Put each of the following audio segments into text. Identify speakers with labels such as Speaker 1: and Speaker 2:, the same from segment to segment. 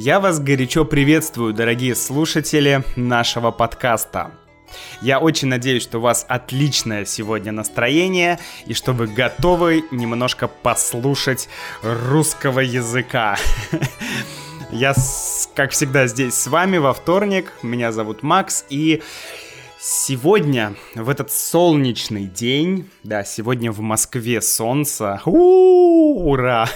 Speaker 1: Я вас горячо приветствую, дорогие слушатели нашего подкаста. Я очень надеюсь, что у вас отличное сегодня настроение и что вы готовы немножко послушать русского языка. Я, как всегда, здесь с вами во вторник. Меня зовут Макс, и Сегодня, в этот солнечный день, да, сегодня в Москве солнце, ура!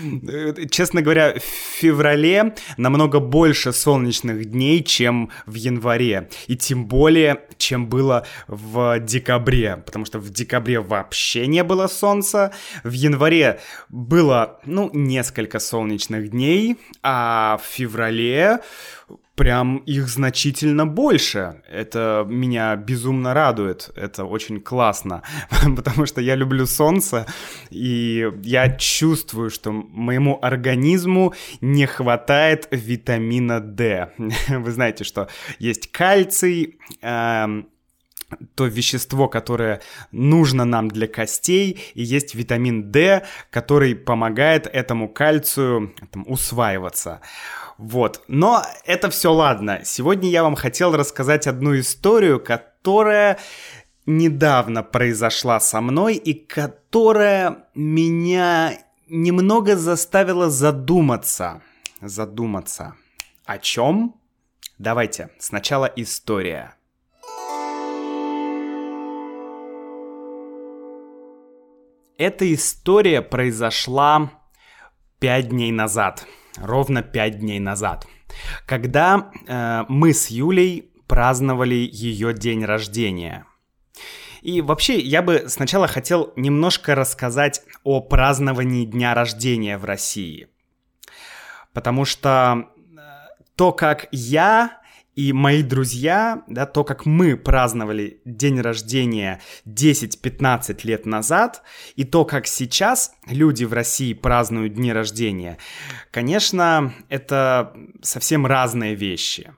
Speaker 1: Честно говоря, в феврале намного больше солнечных дней, чем в январе, и тем более, чем было в декабре, потому что в декабре вообще не было солнца, в январе было, ну, несколько солнечных дней, а в феврале прям их значительно больше. Это меня безумно радует. Это очень классно, потому что я люблю солнце, и я чувствую, что моему организму не хватает витамина D. Вы знаете, что есть кальций, эм, то вещество, которое нужно нам для костей, и есть витамин D, который помогает этому кальцию там, усваиваться. Вот. Но это все ладно. Сегодня я вам хотел рассказать одну историю, которая недавно произошла со мной и которая меня немного заставила задуматься. Задуматься. О чем? Давайте, сначала история. Эта история произошла пять дней назад – ровно пять дней назад, когда э, мы с Юлей праздновали ее день рождения. И вообще, я бы сначала хотел немножко рассказать о праздновании дня рождения в России. Потому что э, то, как я и мои друзья, да, то, как мы праздновали день рождения 10-15 лет назад, и то, как сейчас люди в России празднуют дни рождения, конечно, это совсем разные вещи.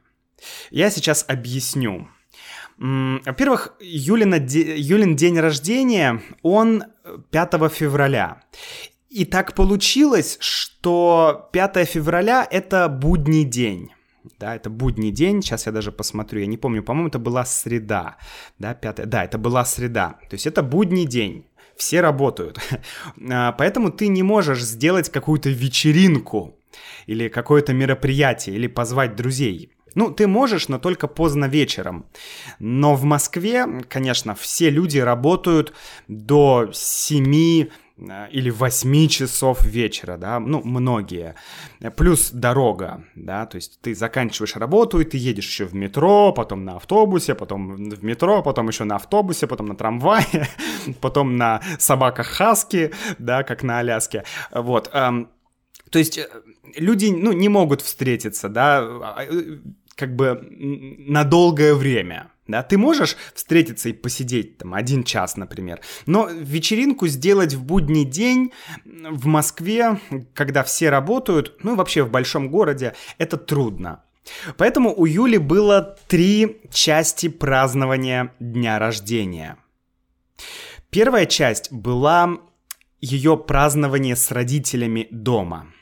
Speaker 1: Я сейчас объясню. Во-первых, Юлина, Юлин день рождения, он 5 февраля. И так получилось, что 5 февраля — это будний день да, это будний день, сейчас я даже посмотрю, я не помню, по-моему, это была среда, да, пятая, да, это была среда, то есть это будний день, все работают, а, поэтому ты не можешь сделать какую-то вечеринку или какое-то мероприятие, или позвать друзей, ну, ты можешь, но только поздно вечером. Но в Москве, конечно, все люди работают до 7 Э, или 8 часов вечера, да, ну, многие. Плюс дорога, да, то есть ты заканчиваешь работу, и ты едешь еще в метро, потом на автобусе, потом в метро, потом еще на автобусе, потом на трамвае, потом на собаках Хаски, да, как на Аляске, вот. Эм, то есть э, люди, ну, не могут встретиться, да, а, э, как бы на долгое время, да, ты можешь встретиться и посидеть там один час, например, но вечеринку сделать в будний день в Москве, когда все работают, ну и вообще в большом городе, это трудно. Поэтому у Юли было три части празднования дня рождения. Первая часть была ее празднование с родителями дома –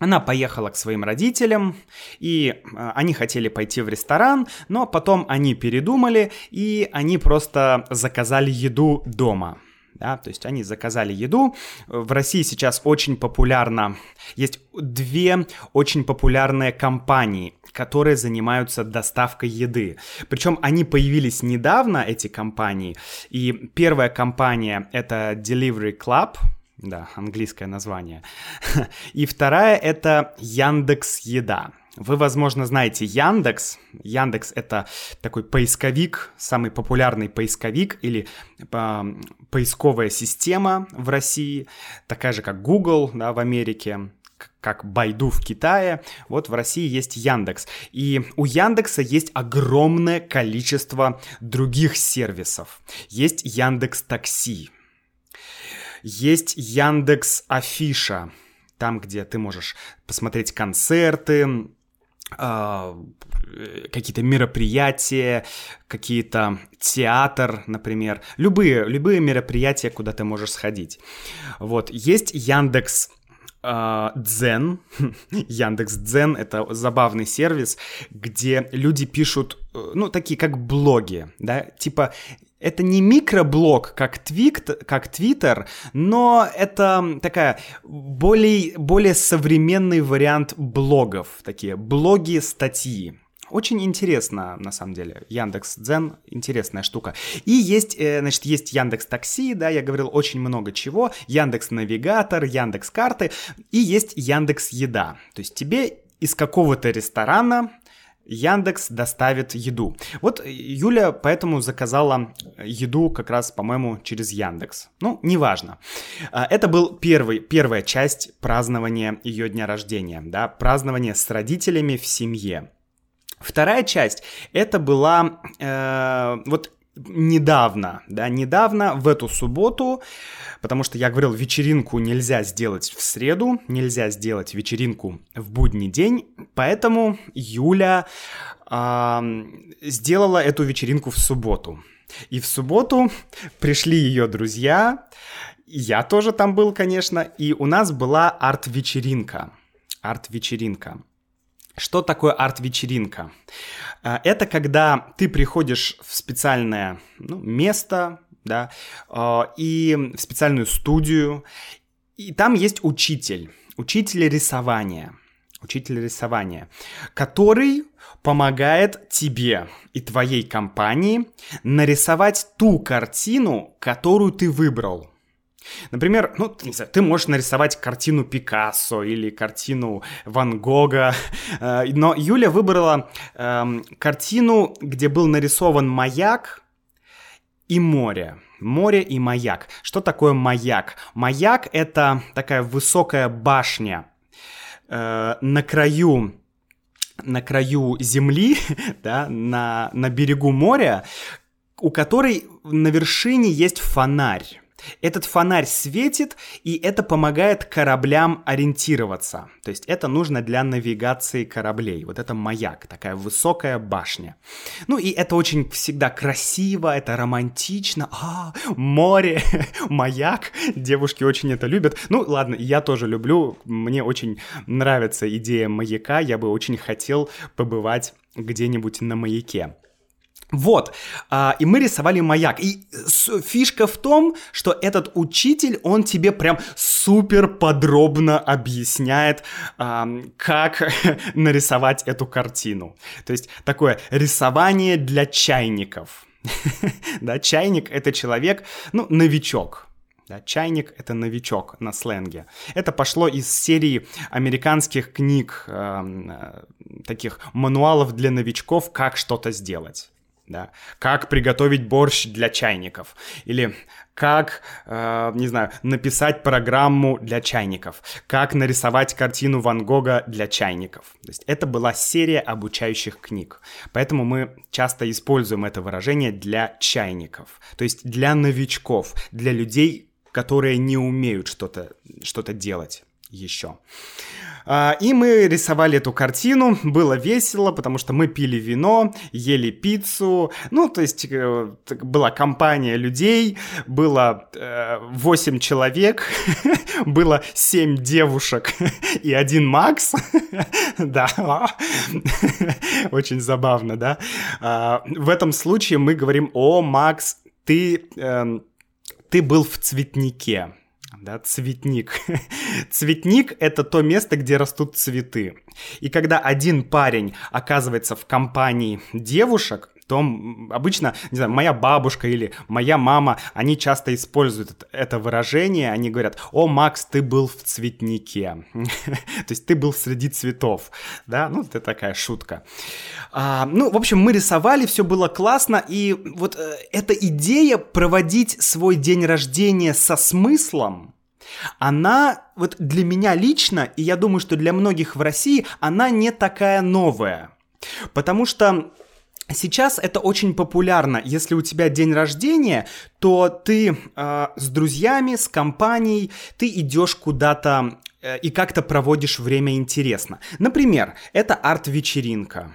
Speaker 1: она поехала к своим родителям, и э, они хотели пойти в ресторан, но потом они передумали, и они просто заказали еду дома. Да, то есть они заказали еду. В России сейчас очень популярно, есть две очень популярные компании, которые занимаются доставкой еды. Причем они появились недавно, эти компании. И первая компания это Delivery Club, да, английское название. И вторая это Яндекс Еда. Вы, возможно, знаете Яндекс. Яндекс — это такой поисковик, самый популярный поисковик или э, поисковая система в России, такая же, как Google да, в Америке как Байду в Китае, вот в России есть Яндекс. И у Яндекса есть огромное количество других сервисов. Есть Яндекс Такси, есть Яндекс Афиша, там, где ты можешь посмотреть концерты, а, какие-то мероприятия, какие-то театр, например, любые, любые мероприятия, куда ты можешь сходить. Вот, есть Яндекс а, Дзен, Яндекс Дзен, это забавный сервис, где люди пишут, э, ну, такие как блоги, да, типа это не микроблог, как, твикт, как Твиттер, но это такая более, более современный вариант блогов, такие блоги, статьи. Очень интересно, на самом деле. Яндекс Дзен интересная штука. И есть, э, значит, есть Яндекс Такси, да, я говорил очень много чего. Яндекс Навигатор, Яндекс Карты. И есть Яндекс Еда. То есть тебе из какого-то ресторана Яндекс доставит еду. Вот Юля поэтому заказала еду как раз, по-моему, через Яндекс. Ну, неважно. А, это был первый, первая часть празднования ее дня рождения, да, празднование с родителями в семье. Вторая часть, это была э, вот недавно, да, недавно, в эту субботу, потому что я говорил, вечеринку нельзя сделать в среду, нельзя сделать вечеринку в будний день, поэтому Юля э, сделала эту вечеринку в субботу. И в субботу пришли ее друзья, я тоже там был, конечно, и у нас была арт-вечеринка. Арт-вечеринка. Что такое арт-вечеринка? А, это когда ты приходишь в специальное ну, место, да, а, и в специальную студию, и там есть учитель, учитель рисования, учитель рисования, который помогает тебе и твоей компании нарисовать ту картину, которую ты выбрал. Например, ну, не знаю, ты можешь нарисовать картину Пикассо или картину Ван Гога, э, но Юля выбрала э, картину, где был нарисован маяк и море. Море и маяк. Что такое маяк? Маяк — это такая высокая башня э, на краю на краю земли, да, на, на берегу моря, у которой на вершине есть фонарь. Этот фонарь светит, и это помогает кораблям ориентироваться. То есть это нужно для навигации кораблей. Вот это маяк, такая высокая башня. Ну и это очень всегда красиво, это романтично. А, море, маяк. Девушки очень это любят. Ну ладно, я тоже люблю. Мне очень нравится идея маяка. Я бы очень хотел побывать где-нибудь на маяке. Вот, а, и мы рисовали маяк. И фишка в том, что этот учитель, он тебе прям супер подробно объясняет, а, как нарисовать эту картину. То есть такое рисование для чайников. Да, чайник это человек, ну, новичок, да, чайник — это новичок на сленге. Это пошло из серии американских книг, эм, э, таких мануалов для новичков, как что-то сделать да, как приготовить борщ для чайников, или как, э, не знаю, написать программу для чайников, как нарисовать картину Ван Гога для чайников. То есть это была серия обучающих книг, поэтому мы часто используем это выражение для чайников, то есть для новичков, для людей, которые не умеют что-то что делать еще. А, и мы рисовали эту картину, было весело, потому что мы пили вино, ели пиццу, ну, то есть э, была компания людей, было 8 э, человек, было 7 девушек и один Макс, да, очень забавно, да. А, в этом случае мы говорим, о, Макс, ты, эм, ты был в цветнике, да, цветник. Цветник — это то место, где растут цветы. И когда один парень оказывается в компании девушек, то обычно, не знаю, моя бабушка или моя мама, они часто используют это выражение, они говорят, о, Макс, ты был в цветнике, то есть ты был среди цветов, да, ну, это такая шутка. А, ну, в общем, мы рисовали, все было классно, и вот э, эта идея проводить свой день рождения со смыслом, она вот для меня лично, и я думаю, что для многих в России, она не такая новая. Потому что Сейчас это очень популярно. Если у тебя день рождения, то ты э, с друзьями, с компанией, ты идешь куда-то э, и как-то проводишь время интересно. Например, это арт-вечеринка.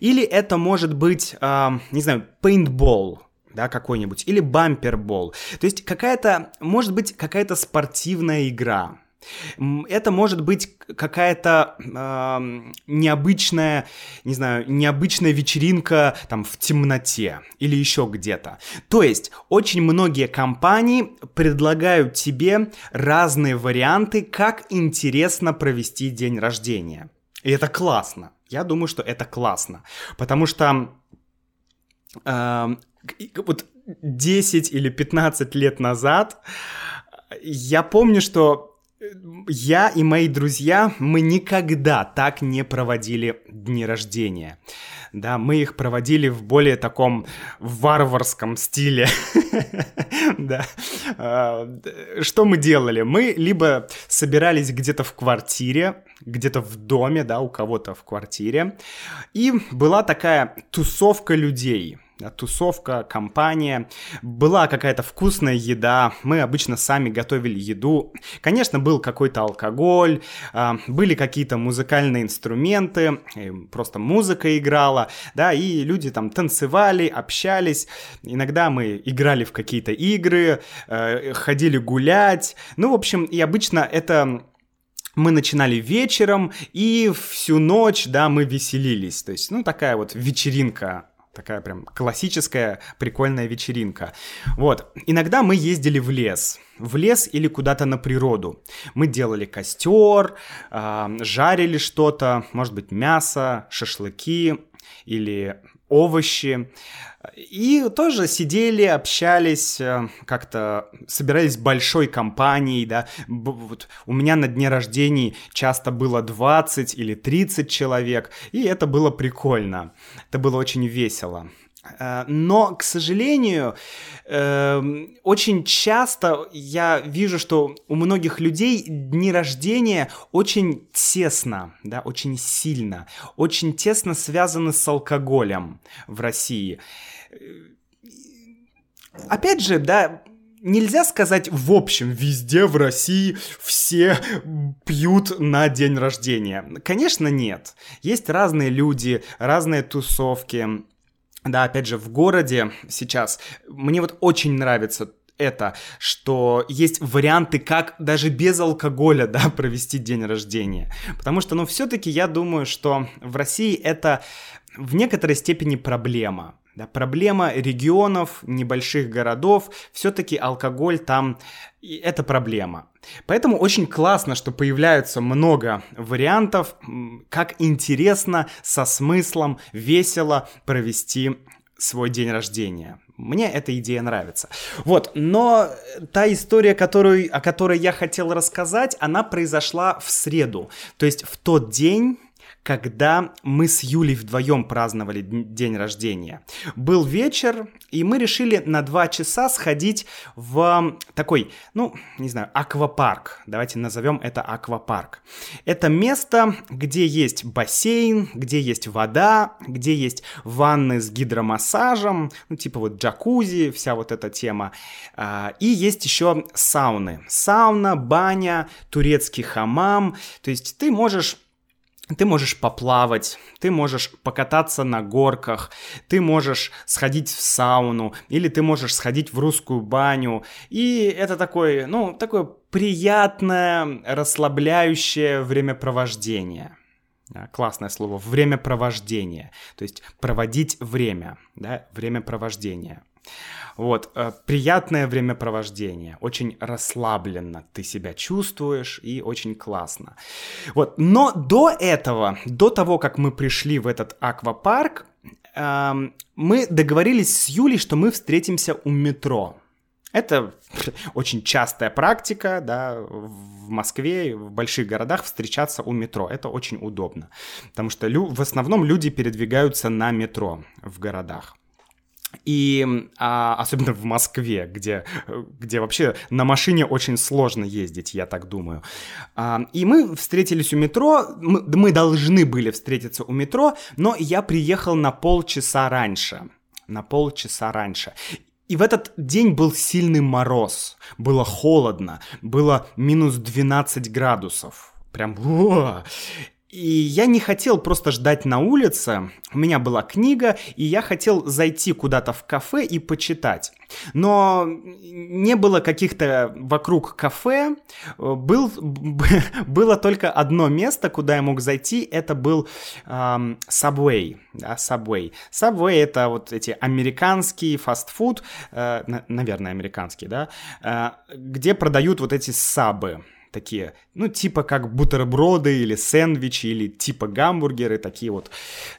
Speaker 1: Или это может быть, э, не знаю, пейнтбол да, какой-нибудь, или бампербол. То есть какая-то, может быть, какая-то спортивная игра. Это может быть какая-то э, необычная, не знаю, необычная вечеринка там в темноте или еще где-то. То есть очень многие компании предлагают тебе разные варианты, как интересно провести день рождения. И это классно. Я думаю, что это классно, потому что э, вот 10 или 15 лет назад я помню, что я и мои друзья, мы никогда так не проводили дни рождения. Да, мы их проводили в более таком варварском стиле. Да. А, что мы делали? Мы либо собирались где-то в квартире, где-то в доме, да, у кого-то в квартире, и была такая тусовка людей – тусовка, компания. Была какая-то вкусная еда, мы обычно сами готовили еду. Конечно, был какой-то алкоголь, а, были какие-то музыкальные инструменты, просто музыка играла, да, и люди там танцевали, общались. Иногда мы играли в какие-то игры, э, ходили гулять. Ну, в общем, и обычно это мы начинали вечером, и всю ночь, да, мы веселились. То есть, ну, такая вот вечеринка Такая прям классическая прикольная вечеринка. Вот. Иногда мы ездили в лес. В лес или куда-то на природу. Мы делали костер, э, жарили что-то, может быть, мясо, шашлыки или овощи. И тоже сидели, общались, э, как-то собирались большой компанией, да. Вот у меня на дне рождения часто было 20 или 30 человек, и это было прикольно. Это было очень весело. Э, но, к сожалению, эм, очень часто я вижу, что у многих людей дни рождения очень тесно, да, очень сильно, очень тесно связаны с алкоголем в России. Э, опять же, да, нельзя сказать в общем, везде в России все пьют на день рождения. Конечно, нет. Есть разные люди, разные тусовки. Да, опять же, в городе сейчас мне вот очень нравится это, что есть варианты, как даже без алкоголя, да, провести день рождения. Потому что, ну, все-таки я думаю, что в России это в некоторой степени проблема. Да, проблема регионов, небольших городов, все-таки алкоголь там это проблема. Поэтому очень классно, что появляются много вариантов, как интересно, со смыслом, весело провести свой день рождения. Мне эта идея нравится. Вот, но та история, которую, о которой я хотел рассказать, она произошла в среду. То есть в тот день, когда мы с Юлей вдвоем праздновали день рождения. Был вечер, и мы решили на два часа сходить в такой, ну, не знаю, аквапарк. Давайте назовем это аквапарк. Это место, где есть бассейн, где есть вода, где есть ванны с гидромассажем, ну, типа вот джакузи, вся вот эта тема. А, и есть еще сауны. Сауна, баня, турецкий хамам. То есть ты можешь ты можешь поплавать, ты можешь покататься на горках, ты можешь сходить в сауну, или ты можешь сходить в русскую баню. И это такое, ну, такое приятное, расслабляющее времяпровождение. Классное слово, времяпровождение. То есть проводить время, да, времяпровождение. Вот, э, приятное времяпровождение, очень расслабленно ты себя чувствуешь и очень классно. Вот, но до этого, до того, как мы пришли в этот аквапарк, э, мы договорились с Юлей, что мы встретимся у метро. Это очень частая практика, да, в Москве, в больших городах встречаться у метро. Это очень удобно, потому что лю- в основном люди передвигаются на метро в городах. И а, особенно в Москве, где, где вообще на машине очень сложно ездить, я так думаю. А, и мы встретились у метро, мы, мы должны были встретиться у метро, но я приехал на полчаса раньше. На полчаса раньше. И в этот день был сильный мороз, было холодно, было минус 12 градусов. Прям... И я не хотел просто ждать на улице. У меня была книга, и я хотел зайти куда-то в кафе и почитать. Но не было каких-то вокруг кафе. Был, было только одно место, куда я мог зайти. Это был эм, Subway. Да, Subway. Subway это вот эти американские фастфуд, э, наверное, американские, да, э, где продают вот эти сабы такие, ну, типа как бутерброды или сэндвичи, или типа гамбургеры, такие вот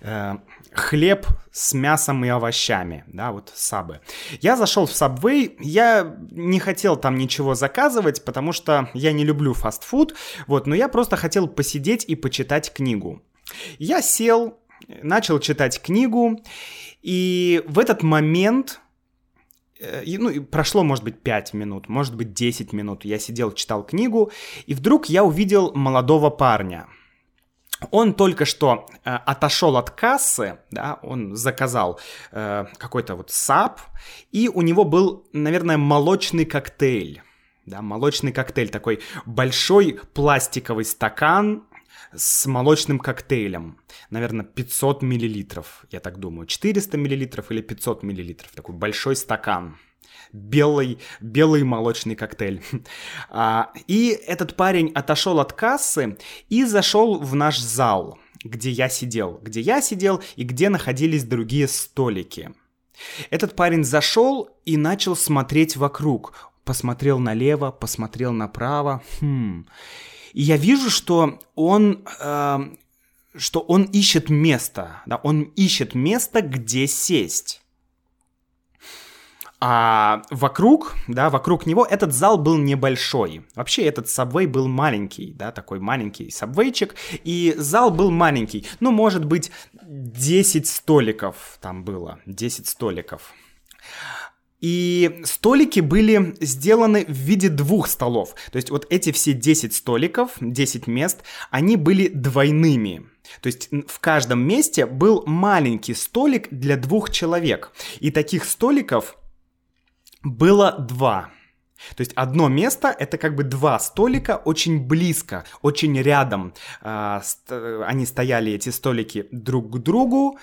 Speaker 1: э, хлеб с мясом и овощами, да, вот сабы. Я зашел в Subway, я не хотел там ничего заказывать, потому что я не люблю фастфуд, вот, но я просто хотел посидеть и почитать книгу. Я сел, начал читать книгу, и в этот момент Э, ну, прошло, может быть, 5 минут, может быть, 10 минут. Я сидел, читал книгу, и вдруг я увидел молодого парня. Он только что э, отошел от кассы, да, он заказал э, какой-то вот сап, и у него был, наверное, молочный коктейль. Да, молочный коктейль, такой большой пластиковый стакан с молочным коктейлем. Наверное, 500 миллилитров, я так думаю. 400 миллилитров или 500 миллилитров. Такой большой стакан. Белый, белый молочный коктейль. А, и этот парень отошел от кассы и зашел в наш зал, где я сидел. Где я сидел и где находились другие столики. Этот парень зашел и начал смотреть вокруг. Посмотрел налево, посмотрел направо. Хм. И я вижу, что он, э, что он ищет место, да, он ищет место, где сесть. А вокруг, да, вокруг него этот зал был небольшой. Вообще этот сабвей был маленький, да, такой маленький сабвейчик. И зал был маленький. Ну, может быть, 10 столиков там было. 10 столиков. И столики были сделаны в виде двух столов. То есть вот эти все 10 столиков, 10 мест, они были двойными. То есть в каждом месте был маленький столик для двух человек. И таких столиков было два. То есть одно место это как бы два столика очень близко, очень рядом. А, они стояли эти столики друг к другу.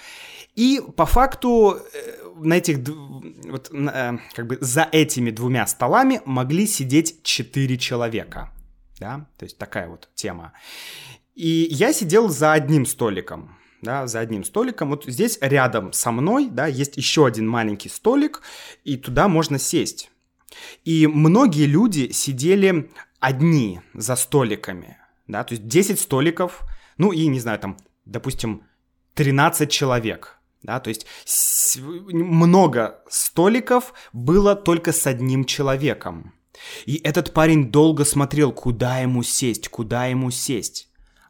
Speaker 1: И по факту э, на этих, вот, э, как бы за этими двумя столами могли сидеть четыре человека, да, то есть такая вот тема. И я сидел за одним столиком, да, за одним столиком. Вот здесь рядом со мной, да, есть еще один маленький столик, и туда можно сесть. И многие люди сидели одни за столиками, да, то есть 10 столиков, ну и, не знаю, там, допустим, 13 человек – да, то есть много столиков было только с одним человеком. И этот парень долго смотрел, куда ему сесть, куда ему сесть.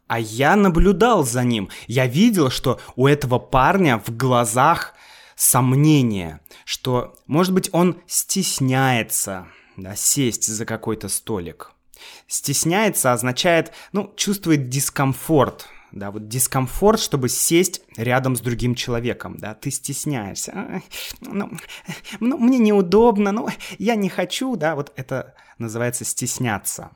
Speaker 1: А я наблюдал за ним. Я видел, что у этого парня в глазах сомнение, что, может быть, он стесняется да, сесть за какой-то столик. Стесняется означает, ну, чувствует дискомфорт, да, вот дискомфорт, чтобы сесть рядом с другим человеком, да, ты стесняешься, ну, ну, мне неудобно, ну, я не хочу, да, вот это называется стесняться.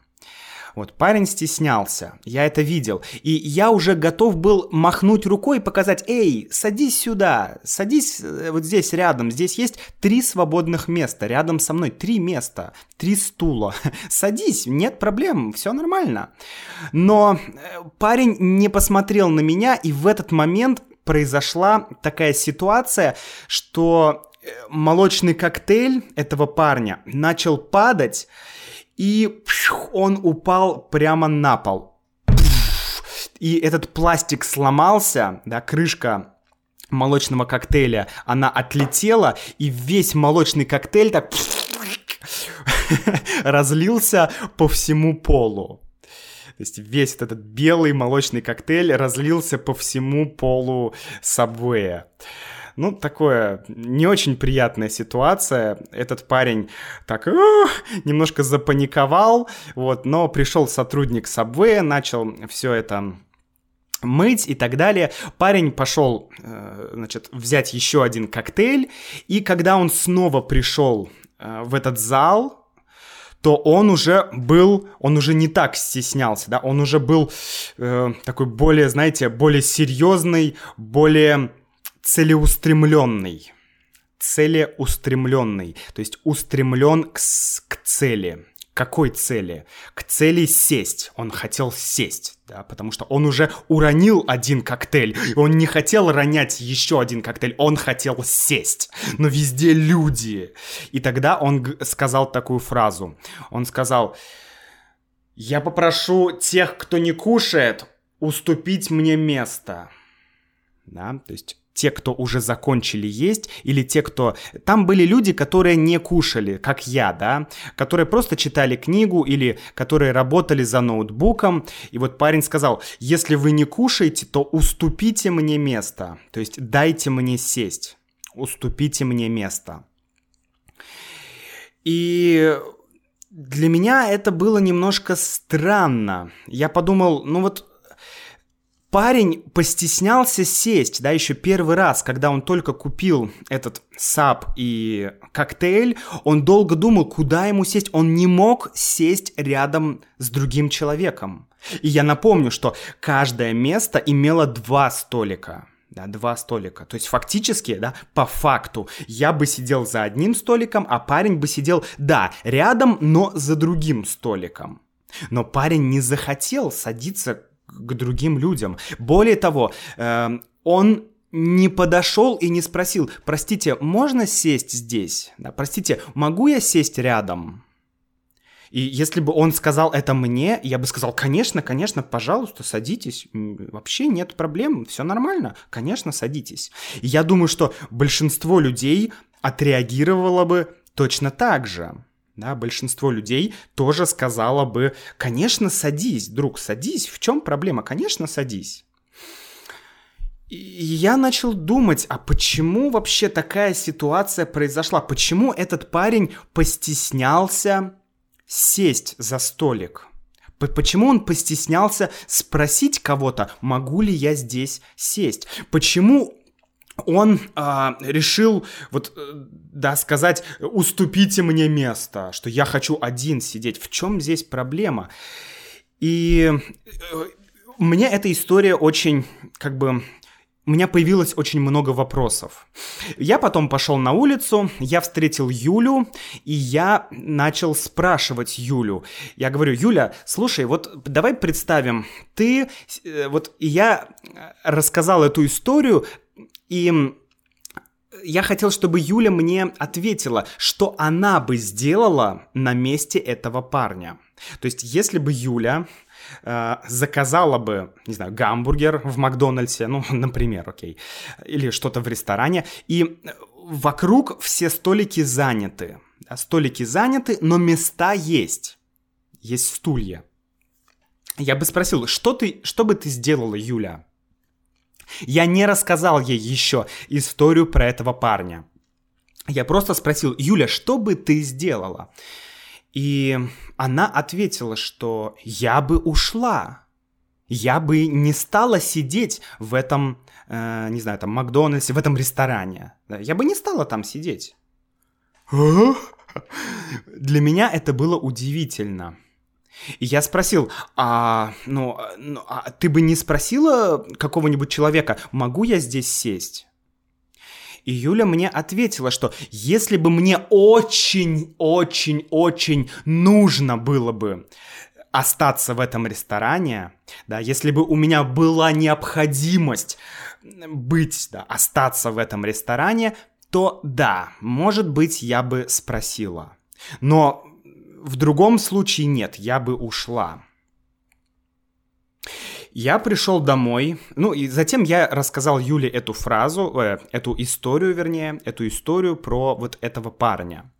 Speaker 1: Вот парень стеснялся, я это видел, и я уже готов был махнуть рукой и показать, эй, садись сюда, садись э, вот здесь рядом, здесь есть три свободных места, рядом со мной три места, три стула, садись, нет проблем, все нормально. Но э, парень не посмотрел на меня, и в этот момент произошла такая ситуация, что э, молочный коктейль этого парня начал падать, и он упал прямо на пол. И этот пластик сломался, да, крышка молочного коктейля, она отлетела, и весь молочный коктейль так разлился по всему полу. То есть весь этот белый молочный коктейль разлился по всему полу сабвея. Ну, такое не очень приятная ситуация. Этот парень так немножко запаниковал, вот, но пришел сотрудник Subway, начал все это мыть и так далее. Парень пошел, э, значит, взять еще один коктейль, и когда он снова пришел э, в этот зал, то он уже был, он уже не так стеснялся, да, он уже был э, такой более, знаете, более серьезный, более целеустремленный. Целеустремленный, то есть устремлен к, к цели какой цели? К цели сесть. Он хотел сесть, да, потому что он уже уронил один коктейль. Он не хотел ронять еще один коктейль, он хотел сесть. Но везде люди. И тогда он сказал такую фразу. Он сказал, я попрошу тех, кто не кушает, уступить мне место. Да, то есть те, кто уже закончили есть, или те, кто... Там были люди, которые не кушали, как я, да, которые просто читали книгу или которые работали за ноутбуком. И вот парень сказал, если вы не кушаете, то уступите мне место, то есть дайте мне сесть, уступите мне место. И для меня это было немножко странно. Я подумал, ну вот парень постеснялся сесть, да, еще первый раз, когда он только купил этот сап и коктейль, он долго думал, куда ему сесть. Он не мог сесть рядом с другим человеком. И я напомню, что каждое место имело два столика. Да, два столика. То есть фактически, да, по факту, я бы сидел за одним столиком, а парень бы сидел, да, рядом, но за другим столиком. Но парень не захотел садиться к другим людям. Более того, э, он не подошел и не спросил, простите, можно сесть здесь? Да, простите, могу я сесть рядом? И если бы он сказал это мне, я бы сказал, конечно, конечно, пожалуйста, садитесь. Вообще нет проблем, все нормально. Конечно, садитесь. И я думаю, что большинство людей отреагировало бы точно так же да, большинство людей тоже сказало бы, конечно, садись, друг, садись, в чем проблема, конечно, садись. И я начал думать, а почему вообще такая ситуация произошла? Почему этот парень постеснялся сесть за столик? Почему он постеснялся спросить кого-то, могу ли я здесь сесть? Почему он а, решил вот э, да сказать уступите мне место что я хочу один сидеть в чем здесь проблема и э, мне эта история очень как бы у меня появилось очень много вопросов. Я потом пошел на улицу, я встретил Юлю, и я начал спрашивать Юлю. Я говорю, Юля, слушай, вот давай представим, ты, э, вот я рассказал эту историю, и я хотел, чтобы Юля мне ответила, что она бы сделала на месте этого парня. То есть, если бы Юля э, заказала бы, не знаю, гамбургер в Макдональдсе, ну, например, окей, или что-то в ресторане, и вокруг все столики заняты. Столики заняты, но места есть. Есть стулья. Я бы спросил, что, ты, что бы ты сделала, Юля? Я не рассказал ей еще историю про этого парня. Я просто спросил, Юля, что бы ты сделала? И она ответила, что я бы ушла. Я бы не стала сидеть в этом, э, не знаю, там, Макдональдсе, в этом ресторане. Я бы не стала там сидеть. Для меня это было удивительно. И я спросил, а, ну, ну, а ты бы не спросила какого-нибудь человека, могу я здесь сесть? И Юля мне ответила, что если бы мне очень-очень-очень нужно было бы остаться в этом ресторане, да, если бы у меня была необходимость быть, да, остаться в этом ресторане, то да, может быть, я бы спросила. Но в другом случае нет, я бы ушла. Я пришел домой, ну и затем я рассказал Юле эту фразу, э, эту историю, вернее, эту историю про вот этого парня.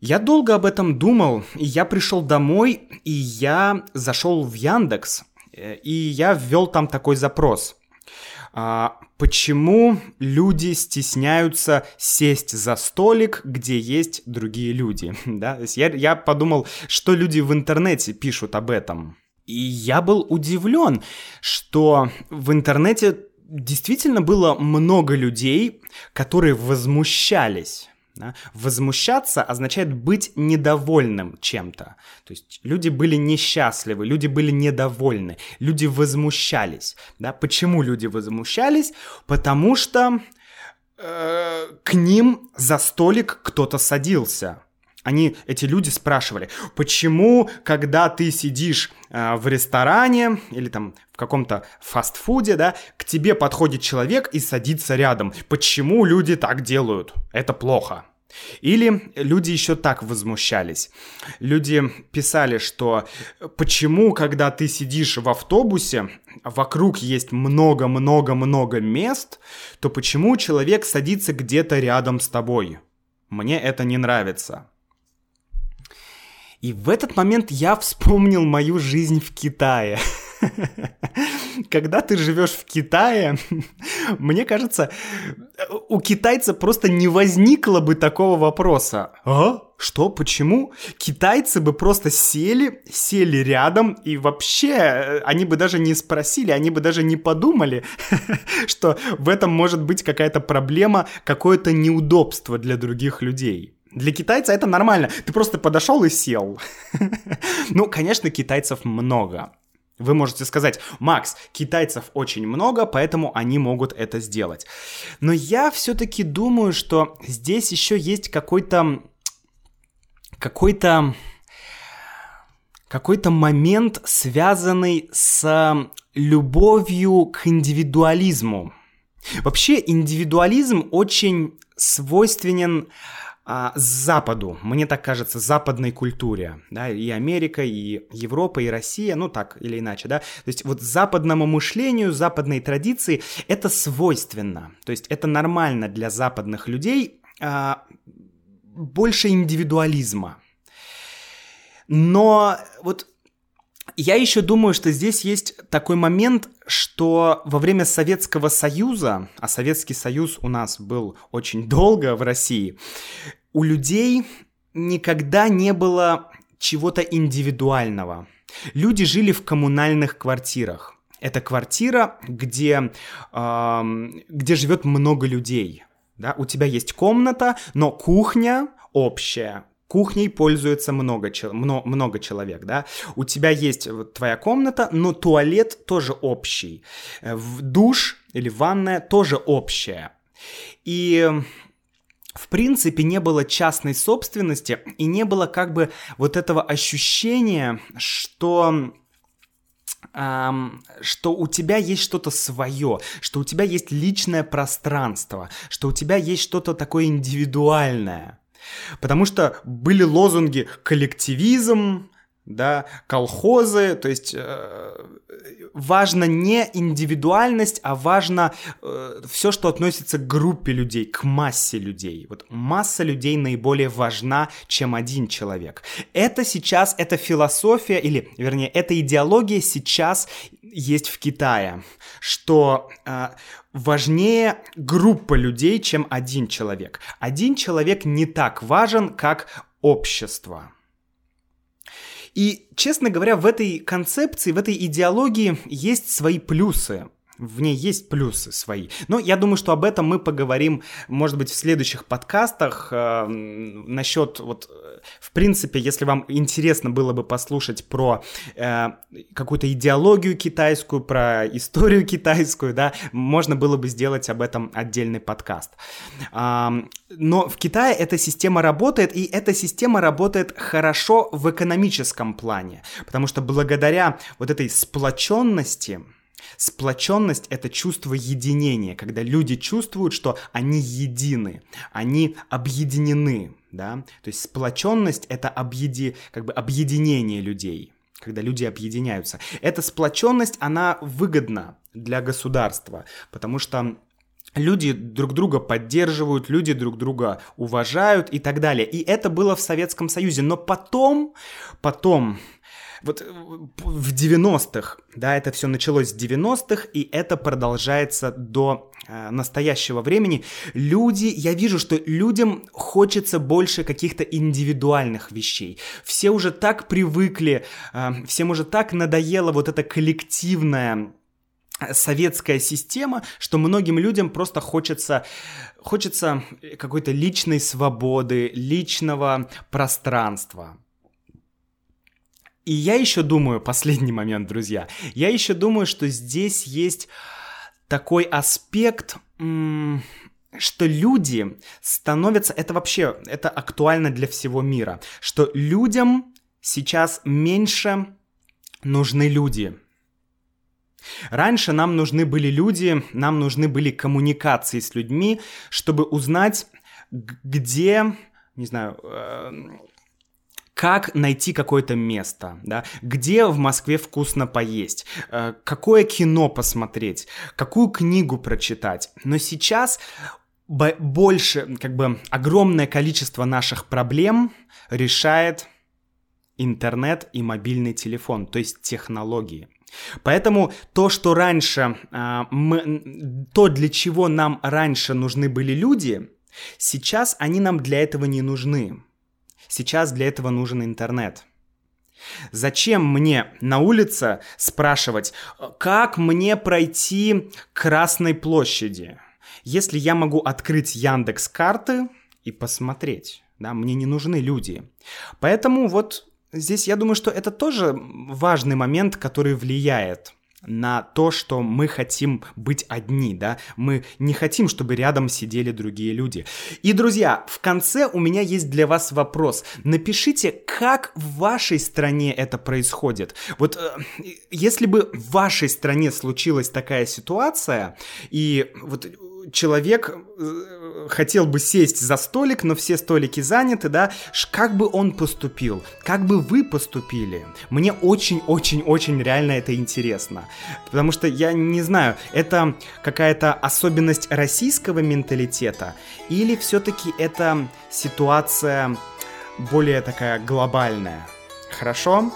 Speaker 1: Я долго об этом думал, и я пришел домой, и я зашел в Яндекс, э, и я ввел там такой запрос. Почему люди стесняются сесть за столик, где есть другие люди? да? Я, я подумал, что люди в интернете пишут об этом. И я был удивлен, что в интернете действительно было много людей, которые возмущались Да? Возмущаться означает быть недовольным чем-то. То есть люди были несчастливы, люди были недовольны, люди возмущались. Да? Почему люди возмущались? Потому что э, к ним за столик кто-то садился. Они, эти люди спрашивали, почему, когда ты сидишь э, в ресторане или там в каком-то фастфуде, да, к тебе подходит человек и садится рядом. Почему люди так делают? Это плохо. Или люди еще так возмущались. Люди писали, что почему, когда ты сидишь в автобусе, вокруг есть много-много-много мест, то почему человек садится где-то рядом с тобой? Мне это не нравится. И в этот момент я вспомнил мою жизнь в Китае. Когда ты живешь в Китае, мне кажется, у китайца просто не возникло бы такого вопроса. А? Что? Почему? Китайцы бы просто сели, сели рядом, и вообще э, они бы даже не спросили, они бы даже не подумали, что в этом может быть какая-то проблема, какое-то неудобство для других людей. Для китайца это нормально. Ты просто подошел и сел. Ну, конечно, китайцев много. Вы можете сказать, Макс, китайцев очень много, поэтому они могут это сделать. Но я все-таки думаю, что здесь еще есть какой-то... Какой-то... Какой-то момент, связанный с любовью к индивидуализму. Вообще индивидуализм очень свойственен а, Западу, мне так кажется, западной культуре, да, и Америка, и Европа, и Россия, ну так или иначе, да, то есть вот западному мышлению, западной традиции это свойственно, то есть это нормально для западных людей а, больше индивидуализма. Но вот я еще думаю, что здесь есть такой момент, что во время Советского Союза, а Советский Союз у нас был очень долго в России, у людей никогда не было чего-то индивидуального. Люди жили в коммунальных квартирах. Это квартира, где, э, где живет много людей. Да? У тебя есть комната, но кухня общая, кухней пользуется много, много, много человек, да, у тебя есть твоя комната, но туалет тоже общий, э, душ или ванная тоже общая. И в принципе, не было частной собственности и не было как бы вот этого ощущения, что эм, что у тебя есть что-то свое, что у тебя есть личное пространство, что у тебя есть что-то такое индивидуальное. Потому что были лозунги коллективизм, да, колхозы, то есть э, важно не индивидуальность, а важно э, все, что относится к группе людей, к массе людей. Вот масса людей наиболее важна, чем один человек. Это сейчас, эта философия, или, вернее, эта идеология сейчас есть в Китае, что э, важнее группа людей, чем один человек. Один человек не так важен, как общество. И, честно говоря, в этой концепции, в этой идеологии есть свои плюсы. В ней есть плюсы свои. Но я думаю, что об этом мы поговорим, может быть, в следующих подкастах. Э, насчет, вот, в принципе, если вам интересно было бы послушать про э, какую-то идеологию китайскую, про историю китайскую, да, можно было бы сделать об этом отдельный подкаст. Э, но в Китае эта система работает, и эта система работает хорошо в экономическом плане, потому что благодаря вот этой сплоченности, Сплоченность — это чувство единения, когда люди чувствуют, что они едины, они объединены, да. То есть сплоченность — это объеди... как бы объединение людей когда люди объединяются. Эта сплоченность, она выгодна для государства, потому что люди друг друга поддерживают, люди друг друга уважают и так далее. И это было в Советском Союзе. Но потом, потом вот э, в 90-х, да, это все началось в 90-х, и это продолжается до э, настоящего времени. Люди, я вижу, что людям хочется больше каких-то индивидуальных вещей. Все уже так привыкли, э, всем уже так надоело вот это коллективное советская система, что многим людям просто хочется, хочется какой-то личной свободы, личного пространства. И я еще думаю, последний момент, друзья, я еще думаю, что здесь есть такой аспект, что люди становятся, это вообще, это актуально для всего мира, что людям сейчас меньше нужны люди. Раньше нам нужны были люди, нам нужны были коммуникации с людьми, чтобы узнать, где, не знаю, эм, как найти какое-то место, да, где в Москве вкусно поесть, э, какое кино посмотреть, какую книгу прочитать. Но сейчас больше, как бы огромное количество наших проблем решает интернет и мобильный телефон, то есть технологии. Поэтому то, что раньше, э, мы, то, для чего нам раньше нужны были люди, сейчас они нам для этого не нужны. Сейчас для этого нужен интернет. Зачем мне на улице спрашивать, как мне пройти к Красной площади, если я могу открыть Яндекс карты и посмотреть? Да, мне не нужны люди. Поэтому вот здесь я думаю, что это тоже важный момент, который влияет на то, что мы хотим быть одни, да, мы не хотим, чтобы рядом сидели другие люди. И, друзья, в конце у меня есть для вас вопрос. Напишите, как в вашей стране это происходит. Вот э, если бы в вашей стране случилась такая ситуация, и вот человек э, хотел бы сесть за столик, но все столики заняты, да, как бы он поступил? Как бы вы поступили? Мне очень-очень-очень реально это интересно. Потому что я не знаю, это какая-то особенность российского менталитета или все-таки это ситуация более такая глобальная? Хорошо?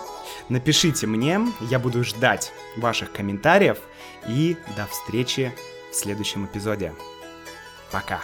Speaker 1: Напишите мне, я буду ждать ваших комментариев и до встречи в следующем эпизоде. Пока!